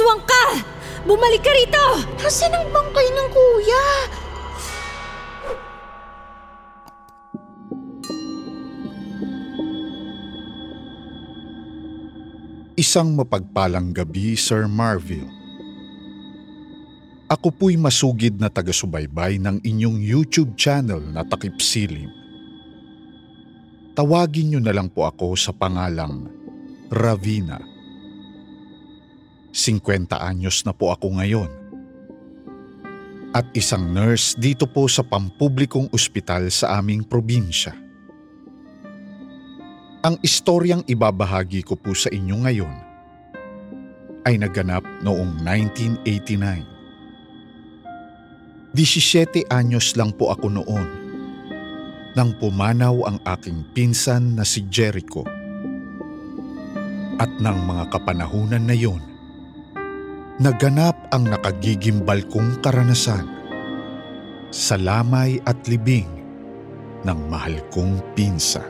Aswang ka! Bumalik ka rito! Nasaan ang bangkay ng kuya? Isang mapagpalang gabi, Sir Marville. Ako po'y masugid na taga-subaybay ng inyong YouTube channel na Takip Silim. Tawagin niyo na lang po ako sa pangalang Ravina. 50 anyos na po ako ngayon. At isang nurse dito po sa pampublikong ospital sa aming probinsya. Ang istoryang ibabahagi ko po sa inyo ngayon ay naganap noong 1989. 17 anyos lang po ako noon nang pumanaw ang aking pinsan na si Jericho. At ng mga kapanahunan na yon, naganap ang nakagigimbal kong karanasan sa lamay at libing ng mahal kong pinsan.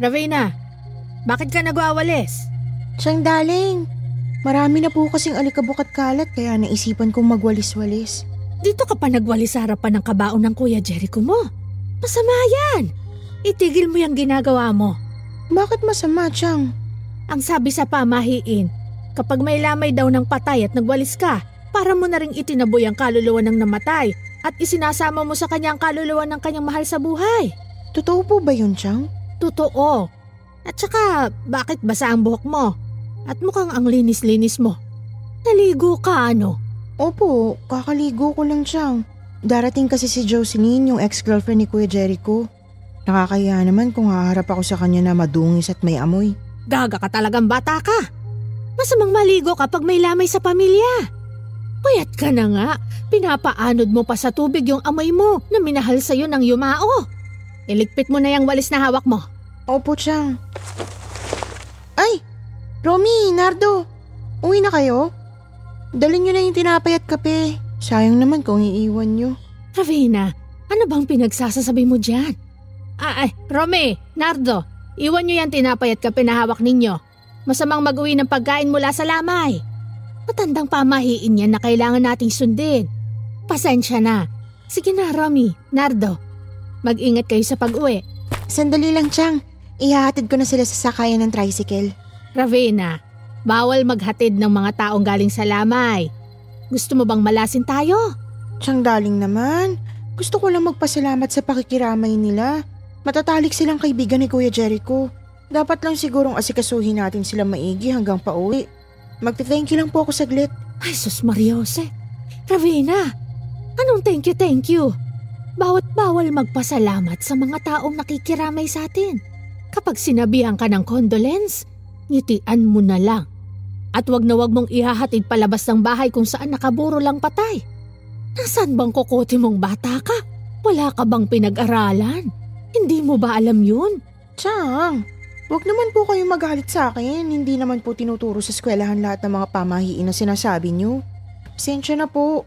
Ravina, bakit ka nagwawalis? Siyang daling. Marami na po kasing alikabok at kalat kaya naisipan kong magwalis-walis. Dito ka pa nagwalis sa harapan ng kabaon ng Kuya Jericho mo. Masama yan. Itigil mo yung ginagawa mo. Bakit masama, Chang? Ang sabi sa pamahiin, kapag may lamay daw ng patay at nagwalis ka, para mo na ring itinaboy ang kaluluwa ng namatay at isinasama mo sa kanyang kaluluwa ng kanyang mahal sa buhay. Totoo po ba yun, Chang? Totoo. At saka, bakit basa ang buhok mo? At mukhang ang linis-linis mo. Naligo ka ano? Opo, kakaligo ko lang, Chang. Darating kasi si Jocelyn, yung ex-girlfriend ni Kuya Jericho. Nakakaya naman kung haharap ako sa kanya na madungis at may amoy. Gaga ka talagang bata ka. Masamang maligo kapag may lamay sa pamilya. Payat ka na nga. Pinapaanod mo pa sa tubig yung amoy mo na minahal sa'yo ng yumao. Iligpit mo na yung walis na hawak mo. Opo, Chang. Ay! Romy, Nardo, uwi na kayo? Dalhin nyo na yung tinapay at kape. Sayang naman kung iiwan nyo. Ravina, ano bang pinagsasasabi mo dyan? Ah, ay, Romy, Nardo, iwan nyo yan tinapay at kape na hawak ninyo. Masamang mag-uwi ng pagkain mula sa lamay. Matandang pamahiin yan na kailangan nating sundin. Pasensya na. Sige na, Romy, Nardo. Mag-ingat kayo sa pag-uwi. Sandali lang, Chang. Ihahatid ko na sila sa sakayan ng tricycle. Ravina, bawal maghatid ng mga taong galing sa lamay. Gusto mo bang malasin tayo? Chang daling naman. Gusto ko lang magpasalamat sa pakikiramay nila. Matatalik silang kaibigan ni Kuya Jericho. Dapat lang sigurong asikasuhin natin sila maigi hanggang pauwi. Magte-thank you lang po ako saglit. Ay, sus Mariose. Ravina, anong thank you, thank you? Bawat bawal magpasalamat sa mga taong nakikiramay sa atin. Kapag sinabihan ka ng condolence, ngitian mo na lang. At wag na wag mong ihahatid palabas ng bahay kung saan nakaburo lang patay. Nasaan bang kukote mong bata ka? Wala ka bang pinag-aralan? Hindi mo ba alam yun? Chang, wag naman po kayong magalit sa akin. Hindi naman po tinuturo sa eskwelahan lahat ng mga pamahiin na sinasabi niyo. Pasensya na po.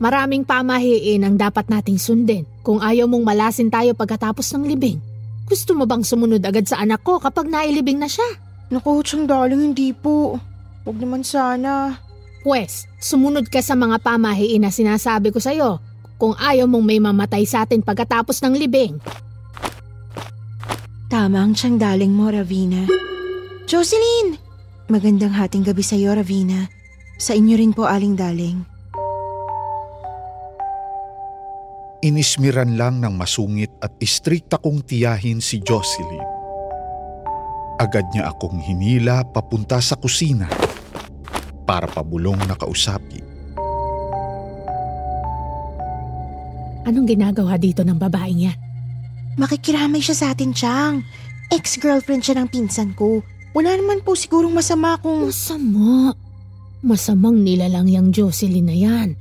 Maraming pamahiin ang dapat nating sundin kung ayaw mong malasin tayo pagkatapos ng libing. Gusto mo bang sumunod agad sa anak ko kapag nailibing na siya? Naku, Chang darling, hindi po. Wag naman sana. Pwes, sumunod ka sa mga pamahiin na sinasabi ko sa'yo kung ayaw mong may mamatay sa atin pagkatapos ng libing. Tama ang Chang daling mo, Ravina. Jocelyn! Magandang hating gabi sa iyo, Ravina. Sa inyo rin po, Aling Daling. Inismiran lang ng masungit at istrikta kong tiyahin si Jocelyn. Agad niya akong hinila papunta sa kusina para pabulong na kausapin. Anong ginagawa dito ng babaeng yan? Makikiramay siya sa atin, Chang. Ex-girlfriend siya ng pinsan ko. Wala naman po sigurong masama kung... Masama? Masamang nilalang yung Jocelyn na yan.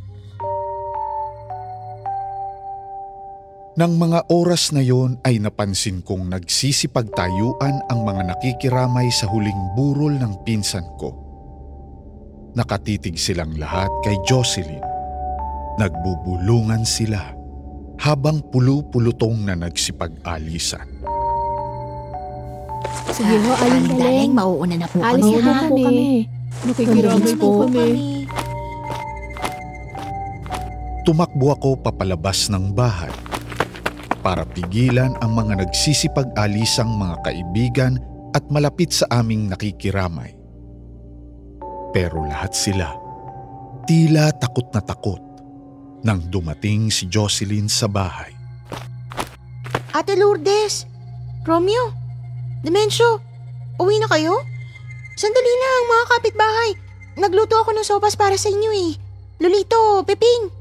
Nang mga oras na yon ay napansin kong nagsisipagtayuan ang mga nakikiramay sa huling burol ng pinsan ko. Nakatitig silang lahat kay Jocelyn. Nagbubulungan sila habang pulu-pulutong na nagsipag-alisan. Sige ho, Aling Daling. mauuna na po Alis kami. na ha? po kami. Nakikiramay po kami. Tumakbo ako papalabas ng bahay para pigilan ang mga nagsisipag-alisang mga kaibigan at malapit sa aming nakikiramay. Pero lahat sila, tila takot na takot nang dumating si Jocelyn sa bahay. Ate Lourdes! Romeo! Dimensyo! Uwi na kayo? Sandali lang, mga kapitbahay. Nagluto ako ng sopas para sa inyo eh. Lolito, Peping,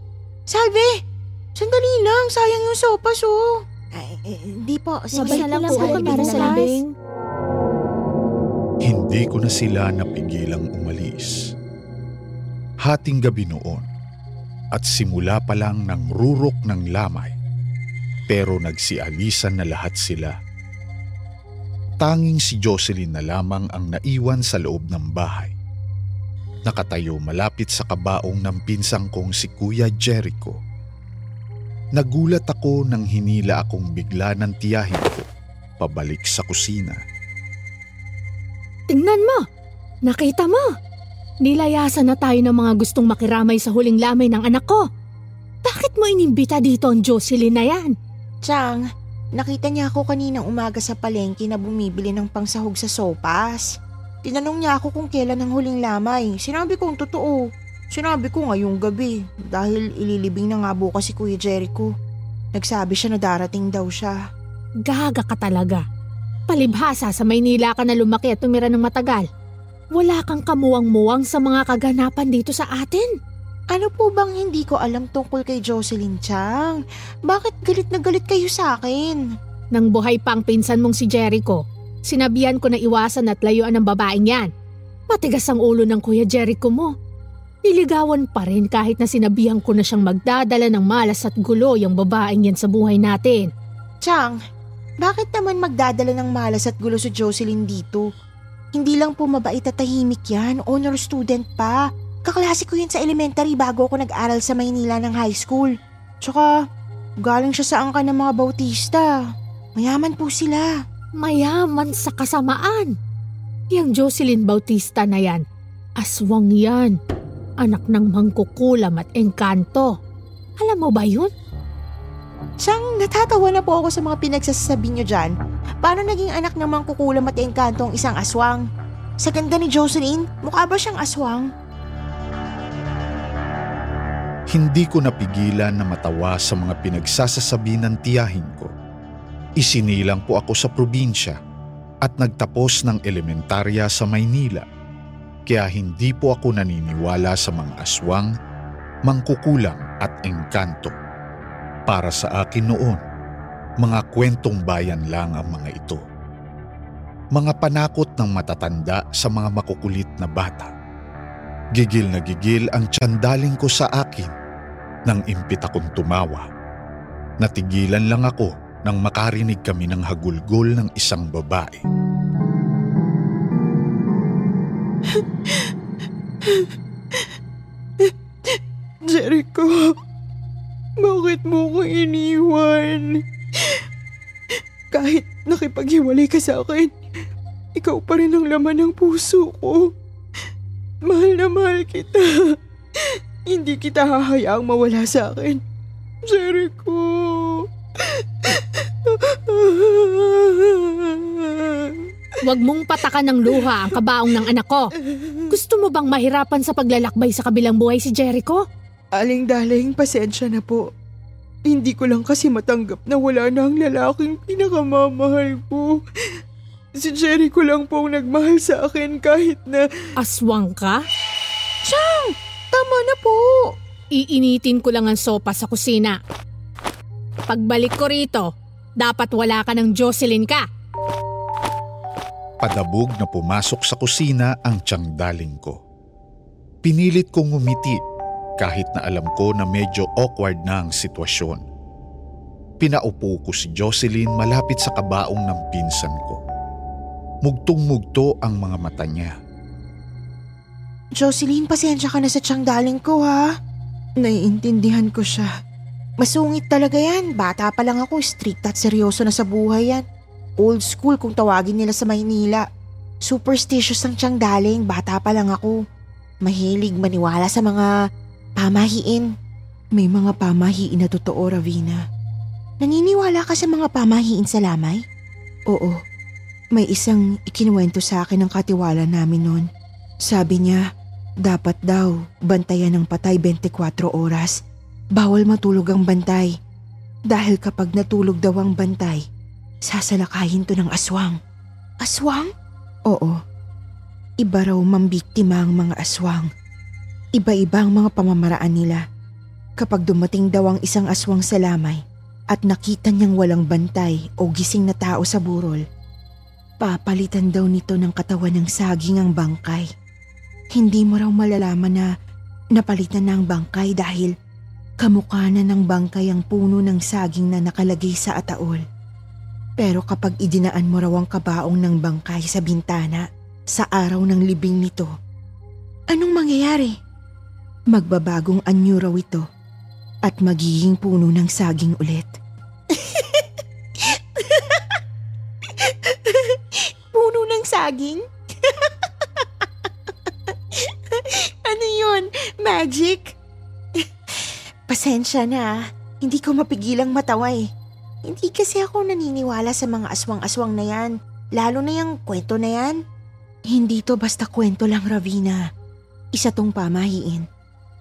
Salve! Sandali lang, sayang yung sopas oh. Ay, eh, di po, sige. Sabay na lang po para sa labing. Hindi ko na sila napigilang umalis. Hating gabi noon at simula pa lang ng rurok ng lamay pero nagsialisan na lahat sila. Tanging si Jocelyn na lamang ang naiwan sa loob ng bahay. Nakatayo malapit sa kabaong ng pinsang kong si Kuya Jericho. Nagulat ako nang hinila akong bigla ng tiyahin ko pabalik sa kusina. Tingnan mo! Nakita mo! Nilayasan na tayo ng mga gustong makiramay sa huling lamay ng anak ko. Bakit mo inimbita dito ang Jocelyn na yan? Chang, nakita niya ako kaninang umaga sa palengke na bumibili ng pangsahog sa sopas. Tinanong niya ako kung kailan ang huling lamay. Sinabi kong totoo. Sinabi ko ngayong gabi dahil ililibing na nga bukas si Kuya Jericho. Nagsabi siya na darating daw siya. Gaga ka talaga. Palibhasa sa Maynila ka na lumaki at tumira ng matagal. Wala kang kamuwang-muwang sa mga kaganapan dito sa atin. Ano po bang hindi ko alam tungkol kay Jocelyn Chang? Bakit galit na galit kayo sa akin? Nang buhay pa ang pinsan mong si Jericho, sinabihan ko na iwasan at layuan ng babaeng yan. Matigas ang ulo ng kuya Jericho mo. Iligawan pa rin kahit na sinabihan ko na siyang magdadala ng malas at gulo yung babaeng yan sa buhay natin. Chang, bakit naman magdadala ng malas at gulo si Jocelyn dito? Hindi lang po mabait at tahimik yan, honor student pa. Kaklase ko yun sa elementary bago ako nag-aral sa Maynila ng high school. Tsaka, galing siya sa angka ng mga bautista. Mayaman po sila. Mayaman sa kasamaan. Yang Jocelyn Bautista na yan, aswang yan. Anak ng mangkukulam at engkanto. Alam mo ba yun? Siyang natatawa na po ako sa mga pinagsasabi niyo dyan. Paano naging anak ng mangkukulam at engkanto ang isang aswang? Sa ganda ni Jocelyn, mukha ba siyang aswang? Hindi ko napigilan na matawa sa mga pinagsasasabi ng tiyahin ko. Isinilang po ako sa probinsya at nagtapos ng elementarya sa Maynila. Kaya hindi po ako naniniwala sa mga aswang, mangkukulam at engkanto. Para sa akin noon, mga kwentong bayan lang ang mga ito. Mga panakot ng matatanda sa mga makukulit na bata. Gigil na gigil ang tsandaling ko sa akin nang impit akong tumawa. Natigilan lang ako nang makarinig kami ng hagulgol ng isang babae. Jericho, bakit mo ko iniwan? Kahit nakipaghiwalay ka sa akin, ikaw pa rin ang laman ng puso ko. Mahal na mahal kita. Hindi kita hahayaang mawala sa akin. Jericho. Huwag mong patakan ng luha ang kabaong ng anak ko. Gusto mo bang mahirapan sa paglalakbay sa kabilang buhay si Jericho? Aling daling, pasensya na po. Hindi ko lang kasi matanggap na wala na ang lalaking pinakamamahal ko. Si Jericho lang po ang nagmahal sa akin kahit na... Aswang ka? Tama na po! Iinitin ko lang ang sopa sa kusina. Pagbalik ko rito, dapat wala ka ng Jocelyn ka. Padabog na pumasok sa kusina ang tiyangdaling ko. Pinilit kong ngumiti kahit na alam ko na medyo awkward na ang sitwasyon. Pinaupo ko si Jocelyn malapit sa kabaong ng pinsan ko. Mugtong-mugto ang mga mata niya. Jocelyn, pasensya ka na sa tiyangdaling ko ha. Naiintindihan ko siya. Masungit talaga yan. Bata pa lang ako, strict at seryoso na sa buhay yan. Old school kung tawagin nila sa Maynila. Superstitious ang tiyangdaling, bata pa lang ako. Mahilig maniwala sa mga pamahiin. May mga pamahiin na totoo, Ravina. Naniniwala ka sa mga pamahiin sa lamay? Oo. May isang ikinuwento sa akin ng katiwala namin noon. Sabi niya, dapat daw bantayan ng patay 24 oras. Bawal matulog ang bantay. Dahil kapag natulog daw ang bantay, sasalakayin to ng aswang. Aswang? Oo. Iba raw mambiktima ang mga aswang. Iba-iba ang mga pamamaraan nila. Kapag dumating daw ang isang aswang sa lamay at nakita niyang walang bantay o gising na tao sa burol, papalitan daw nito ng katawan ng saging ang bangkay. Hindi mo raw malalaman na napalitan na ang bangkay dahil kamukha na ng bangkay ang puno ng saging na nakalagay sa ataol. Pero kapag idinaan mo raw ang kabaong ng bangkay sa bintana, sa araw ng libing nito, anong mangyayari? Magbabagong anyo raw ito at magiging puno ng saging ulit. puno ng saging? ano yun? Magic? Pasensya na, hindi ko mapigilang matawa eh. Hindi kasi ako naniniwala sa mga aswang-aswang na yan, lalo na yung kwento na yan. Hindi to basta kwento lang, Ravina. Isa tong pamahiin.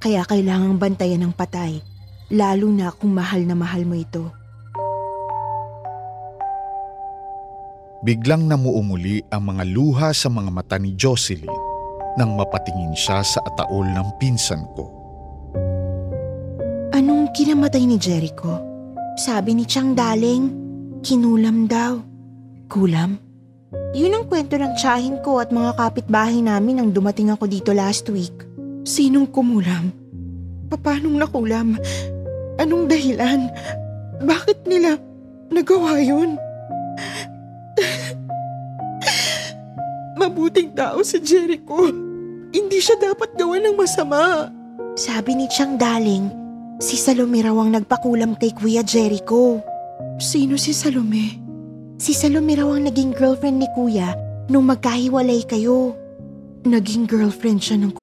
Kaya kailangang bantayan ng patay, lalo na kung mahal na mahal mo ito. Biglang namuumuli ang mga luha sa mga mata ni Jocelyn nang mapatingin siya sa ataol ng pinsan ko. Anong kinamatay ni Jericho? Sabi ni Chang Daling, kinulam daw. Kulam? Yun ang kwento ng tsahin ko at mga kapitbahay namin nang dumating ako dito last week. Sinong kumulam? Papanong nakulam? Anong dahilan? Bakit nila nagawa yun? Mabuting tao si Jericho. Hindi siya dapat gawa ng masama. Sabi ni Chang Daling, si Salome raw ang nagpakulam kay Kuya Jericho. Sino si Salome? Si Salome raw ang naging girlfriend ni Kuya nung magkahiwalay kayo. Naging girlfriend siya ng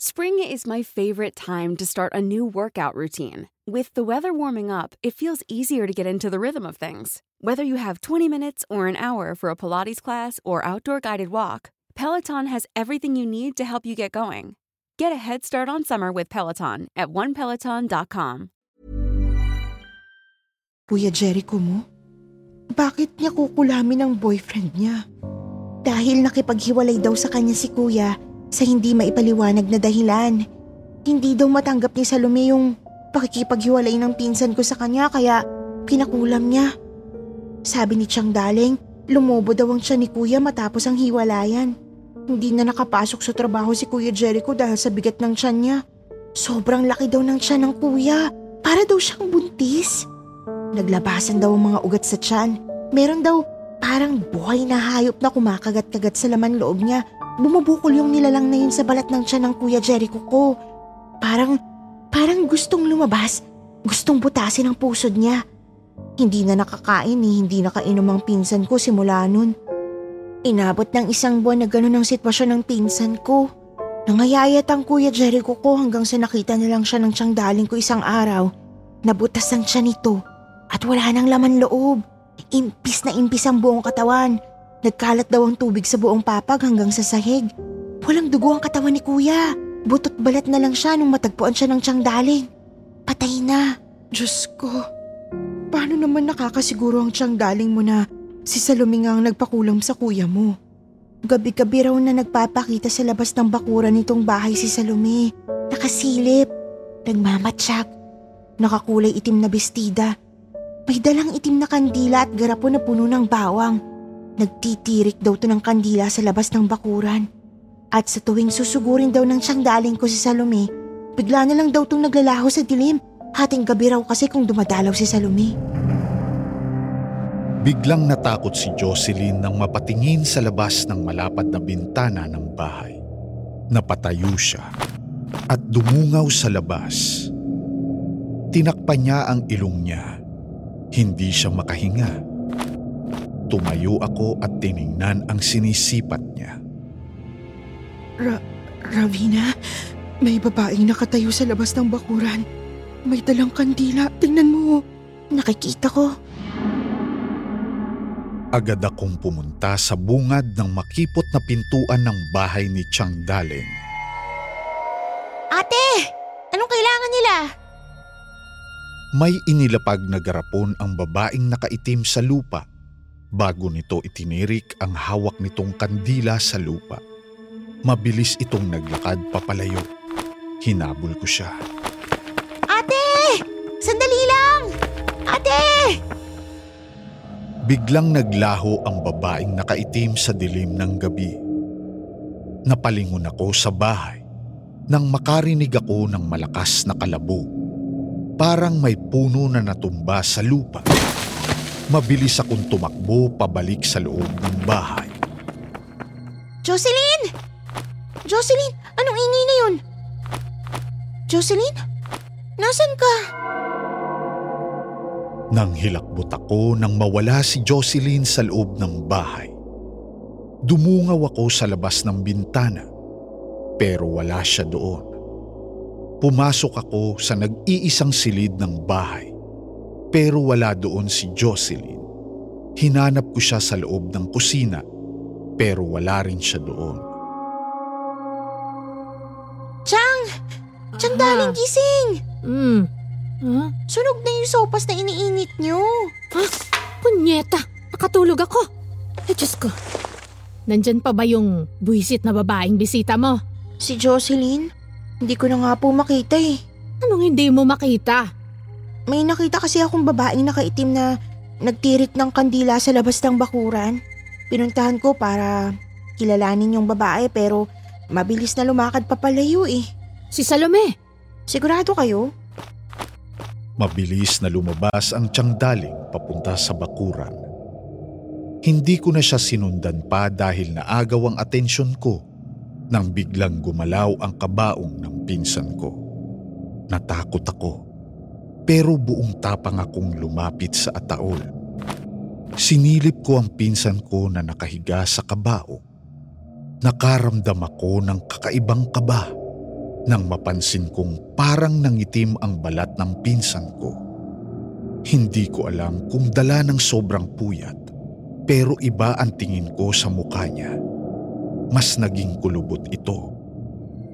Spring is my favorite time to start a new workout routine. With the weather warming up, it feels easier to get into the rhythm of things. Whether you have 20 minutes or an hour for a Pilates class or outdoor guided walk, Peloton has everything you need to help you get going. Get a head start on summer with Peloton at onepeloton.com. Kuya Jericho mo? Bakit niya kukulamin ang boyfriend niya? Dahil nakipaghiwalay daw sa kanya si kuya sa hindi maipaliwanag na dahilan. Hindi daw matanggap ni Salome yung pakikipaghiwalay ng pinsan ko sa kanya kaya pinakulam niya. Sabi ni Chang Daling, lumobo daw ang siya ni kuya matapos ang hiwalayan. Hindi na nakapasok sa trabaho si Kuya Jericho dahil sa bigat ng tiyan niya. Sobrang laki daw ng tiyan ng kuya. Para daw siyang buntis. Naglabasan daw ang mga ugat sa tiyan. Meron daw parang buhay na hayop na kumakagat-kagat sa laman loob niya. Bumubukol yung nilalang na yun sa balat ng tiyan ng Kuya Jericho ko. Parang, parang gustong lumabas. Gustong butasin ang pusod niya. Hindi na nakakain eh, hindi nakainom ang pinsan ko simula nun. Inabot ng isang buwan na ganun ang sitwasyon ng pinsan ko. Nangayayat ang Kuya Jericho ko hanggang sa nakita na lang siya ng tiyang daling ko isang araw Nabutas ang siya nito at wala nang laman loob. Impis na impis ang buong katawan. Nagkalat daw ang tubig sa buong papag hanggang sa sahig. Walang dugo ang katawan ni kuya. Butot balat na lang siya nung matagpuan siya ng tiyang daling. Patay na. Diyos ko. Paano naman nakakasiguro ang tiyang daling mo na si Salome nga ang nagpakulam sa kuya mo? Gabi-gabi raw na nagpapakita sa labas ng bakuran nitong bahay si Salome. Nakasilip. Nagmamatsak. Nakakulay itim na bestida. May dalang itim na kandila at garapon na puno ng bawang. Nagtitirik daw to ng kandila sa labas ng bakuran. At sa tuwing susugurin daw ng siyang daling ko si Salome, bigla na lang daw tong naglalaho sa dilim. Hating gabi raw kasi kung dumadalaw si Salome. Biglang natakot si Jocelyn nang mapatingin sa labas ng malapad na bintana ng bahay. Napatayo siya at dumungaw sa labas. Tinakpan niya ang ilong niya. Hindi siya makahinga. Tumayo ako at tiningnan ang sinisipat niya. Ra- Ravina, may babaeng nakatayo sa labas ng bakuran. May dalang kandila. Tingnan mo. Nakikita ko. Agad akong pumunta sa bungad ng makipot na pintuan ng bahay ni Chang Daling. Ate! Anong kailangan nila? May inilapag na garapon ang babaeng nakaitim sa lupa bago nito itinirik ang hawak nitong kandila sa lupa. Mabilis itong naglakad papalayo. Hinabol ko siya. Ate! Sandali lang! Ate! Biglang naglaho ang babaeng nakaitim sa dilim ng gabi. Napalingon ako sa bahay nang makarinig ako ng malakas na kalabo. Parang may puno na natumba sa lupa. Mabilis akong tumakbo pabalik sa loob ng bahay. Jocelyn! Jocelyn! Anong ingay na yun? Jocelyn? Nasaan ka? Nang hilakbot ako nang mawala si Jocelyn sa loob ng bahay. Dumungaw ako sa labas ng bintana pero wala siya doon. Pumasok ako sa nag-iisang silid ng bahay pero wala doon si Jocelyn. Hinanap ko siya sa loob ng kusina pero wala rin siya doon. Chang! Chang, Ah. daling gising! Hmm. Huh? Sunog na yung sopas na iniinit nyo. Punyeta! Nakatulog ako! Ay, Diyos ko. Nandyan pa ba yung buwisit na babaeng bisita mo? Si Jocelyn? Hindi ko na nga po makita eh. Anong hindi mo makita? May nakita kasi akong babaeng nakaitim na nagtirik ng kandila sa labas ng bakuran. Pinuntahan ko para kilalanin yung babae pero mabilis na lumakad papalayo eh. Si Salome. Sigurado kayo? Mabilis na lumabas ang tiyangdaling papunta sa bakuran. Hindi ko na siya sinundan pa dahil naagaw ang atensyon ko nang biglang gumalaw ang kabaong ng pinsan ko. Natakot ako pero buong tapang akong lumapit sa ataol. Sinilip ko ang pinsan ko na nakahiga sa kabao. Nakaramdam ako ng kakaibang kaba nang mapansin kong parang nangitim ang balat ng pinsan ko. Hindi ko alam kung dala ng sobrang puyat pero iba ang tingin ko sa mukha niya. Mas naging kulubot ito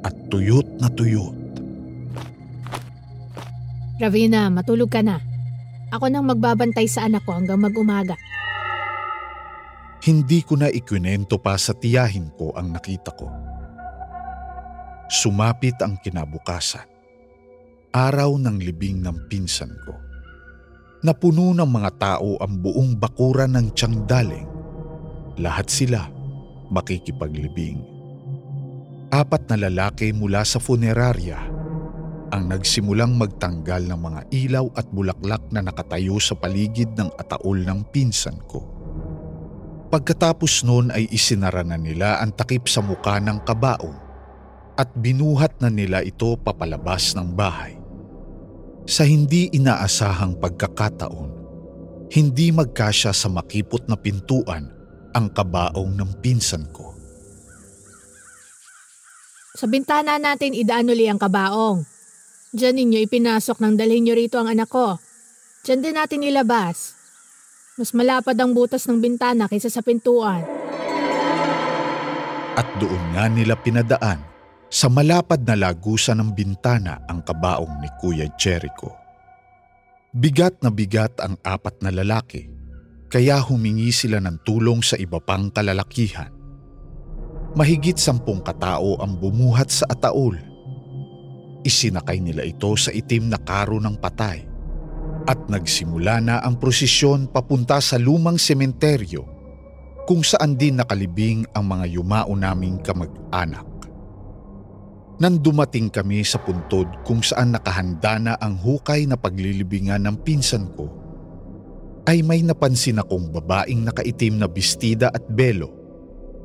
at tuyot na tuyot. Ravina, matulog ka na. Ako nang magbabantay sa anak ko hanggang mag-umaga. Hindi ko na ikwinento pa sa tiyahin ko ang nakita ko. Sumapit ang kinabukasan. Araw ng libing ng pinsan ko. Napuno ng mga tao ang buong bakuran ng Tiangdaling. Lahat sila makikipaglibing. Apat na lalaki mula sa funeraria ang nagsimulang magtanggal ng mga ilaw at bulaklak na nakatayo sa paligid ng ataol ng pinsan ko. Pagkatapos noon ay isinara na nila ang takip sa muka ng kabaong at binuhat na nila ito papalabas ng bahay. Sa hindi inaasahang pagkakataon, hindi magkasya sa makipot na pintuan ang kabaong ng pinsan ko. Sa bintana natin idaan uli ang kabaong. Diyan ninyo ipinasok nang dalhin nyo rito ang anak ko. Diyan din natin ilabas. Mas malapad ang butas ng bintana kaysa sa pintuan. At doon nga nila pinadaan sa malapad na lagusan ng bintana ang kabaong ni Kuya Jericho. Bigat na bigat ang apat na lalaki, kaya humingi sila ng tulong sa iba pang kalalakihan. Mahigit sampung katao ang bumuhat sa ataol. Isinakay nila ito sa itim na karo ng patay at nagsimula na ang prosesyon papunta sa lumang sementeryo kung saan din nakalibing ang mga yumao naming kamag-anak. Nang dumating kami sa puntod kung saan nakahanda na ang hukay na paglilibingan ng pinsan ko, ay may napansin akong babaeng nakaitim na bestida at belo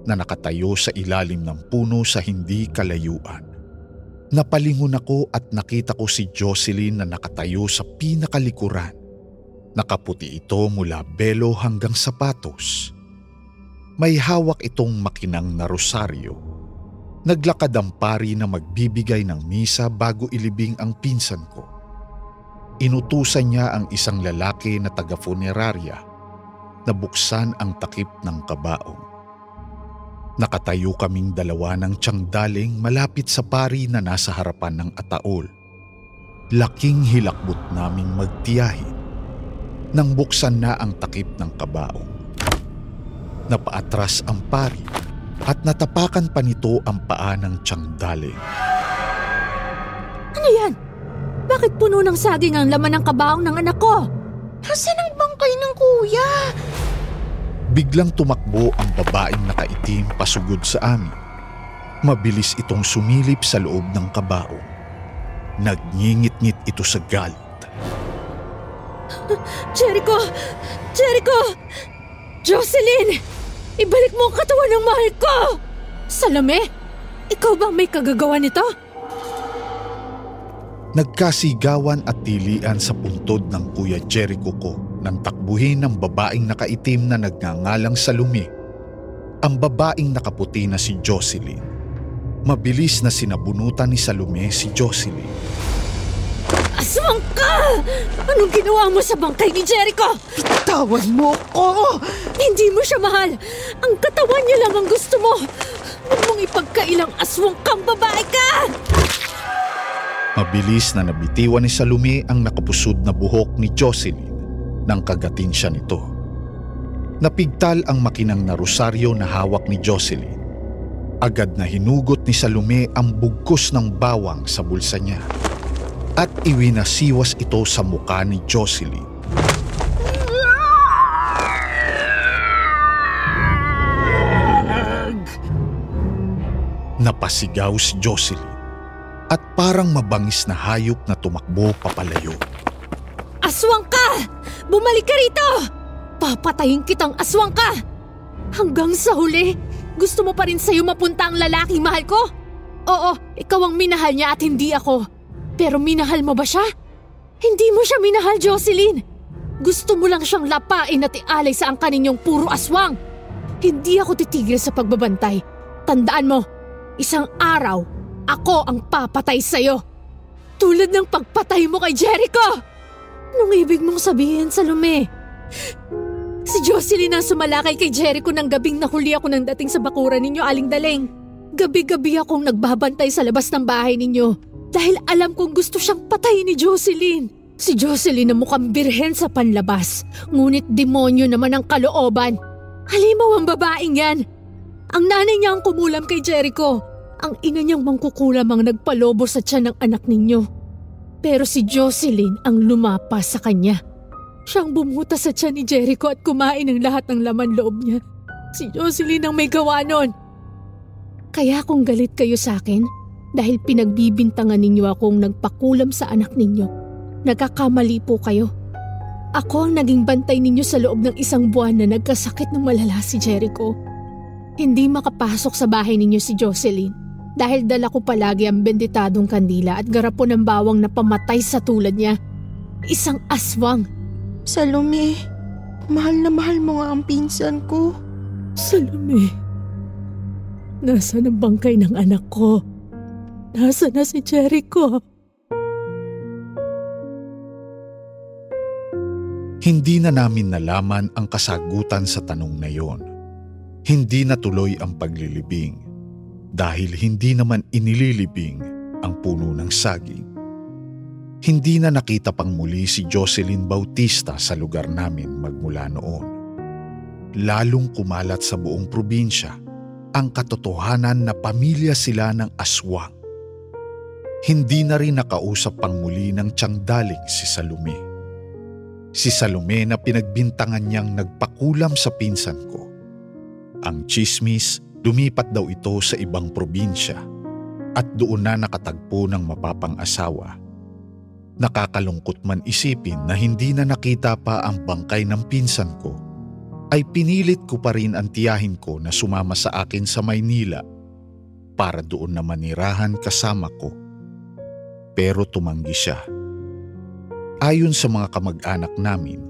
na nakatayo sa ilalim ng puno sa hindi kalayuan. Napalingon ako at nakita ko si Jocelyn na nakatayo sa pinakalikuran. Nakaputi ito mula belo hanggang sapatos. May hawak itong makinang na rosaryo Naglakad ang pari na magbibigay ng misa bago ilibing ang pinsan ko. Inutusan niya ang isang lalaki na taga-funerarya na buksan ang takip ng kabaong. Nakatayo kaming dalawa ng tiyangdaling malapit sa pari na nasa harapan ng ataol. Laking hilakbot naming magtiyahin nang buksan na ang takip ng kabaong. Napaatras ang pari at natapakan pa nito ang paa ng tiyangdali. Ano yan? Bakit puno ng saging ang laman ng kabaong ng anak ko? Nasaan ang bangkay ng kuya? Biglang tumakbo ang babaeng nakaitim pasugod sa amin. Mabilis itong sumilip sa loob ng kabaong. Nagngingit-ngit ito sa galit. Jericho! Jericho! Jocelyn! Ibalik mo ang katawan ng mahal ko! Salome, ikaw ba may kagagawa nito? Nagkasigawan at tilian sa puntod ng Kuya Jericho ko nang takbuhin ng babaeng nakaitim na nagngangalang Salome. Ang babaeng nakaputi na si Jocelyn. Mabilis na sinabunutan ni Salome si Jocelyn. Aswang ka! Anong ginawa mo sa bangkay ni Jericho? Bitawan mo ko! Hindi mo siya mahal! Ang katawan niya lang ang gusto mo! Huwag mong ipagkailang aswang kang babae ka! Mabilis na nabitiwan ni Salome ang nakapusod na buhok ni Jocelyn nang kagatin siya nito. Napigtal ang makinang na rosaryo na hawak ni Jocelyn. Agad na hinugot ni Salome ang bugkos ng bawang sa bulsa niya at iwinasiwas ito sa muka ni Jocelyn. Napasigaw si Jocelyn at parang mabangis na hayop na tumakbo papalayo. Aswang ka! Bumalik ka rito! Papatayin kitang aswang ka! Hanggang sa huli, gusto mo pa rin sa'yo mapunta ang lalaking mahal ko? Oo, ikaw ang minahal niya at hindi ako. Pero minahal mo ba siya? Hindi mo siya minahal, Jocelyn. Gusto mo lang siyang lapain at ialay sa angka ninyong puro aswang. Hindi ako titigil sa pagbabantay. Tandaan mo, isang araw, ako ang papatay sa'yo. Tulad ng pagpatay mo kay Jericho! Anong ibig mong sabihin, Salome? Si Jocelyn ang sumalakay kay Jericho ng gabing nahuli ako nang dating sa bakuran ninyo, Aling Daleng. Gabi-gabi akong nagbabantay sa labas ng bahay ninyo dahil alam kong gusto siyang patayin ni Jocelyn. Si Jocelyn na mukhang birhen sa panlabas, ngunit demonyo naman ang kalooban. Halimaw ang babaeng yan. Ang nanay niya ang kumulam kay Jericho. Ang ina niyang mangkukulam ang nagpalobo sa tiyan ng anak ninyo. Pero si Jocelyn ang lumapas sa kanya. Siyang bumuta sa tiyan ni Jericho at kumain ng lahat ng laman loob niya. Si Jocelyn ang may gawa nun. Kaya kung galit kayo sa akin, dahil pinagbibintangan ninyo akong nagpakulam sa anak ninyo. Nagkakamali po kayo. Ako ang naging bantay ninyo sa loob ng isang buwan na nagkasakit ng malala si Jericho. Hindi makapasok sa bahay ninyo si Jocelyn dahil dala ko palagi ang benditadong kandila at garapon ng bawang na pamatay sa tulad niya. Isang aswang. Salome, mahal na mahal mo nga ang pinsan ko. Salome, nasaan ang bangkay ng anak ko? Nasaan na si Jericho? Hindi na namin nalaman ang kasagutan sa tanong na yon. Hindi natuloy ang paglilibing dahil hindi naman inililibing ang puno ng saging. Hindi na nakita pang muli si Jocelyn Bautista sa lugar namin magmula noon. Lalong kumalat sa buong probinsya ang katotohanan na pamilya sila ng aswang. Hindi na rin nakausap pang muli ng tiyangdaling si Salome. Si Salome na pinagbintangan niyang nagpakulam sa pinsan ko. Ang chismis, lumipat daw ito sa ibang probinsya at doon na nakatagpo ng mapapang asawa Nakakalungkot man isipin na hindi na nakita pa ang bangkay ng pinsan ko, ay pinilit ko pa rin ang tiyahin ko na sumama sa akin sa Maynila para doon na manirahan kasama ko. Pero tumanggi siya. Ayon sa mga kamag-anak namin,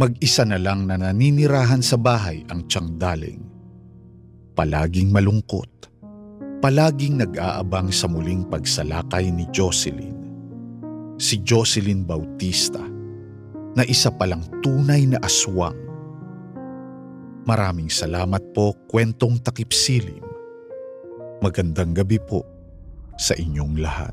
mag-isa na lang na naninirahan sa bahay ang tiyang daling. Palaging malungkot, palaging nag-aabang sa muling pagsalakay ni Jocelyn si Jocelyn Bautista na isa palang tunay na aswang. Maraming salamat po kwentong takip silim. Magandang gabi po sa inyong lahat.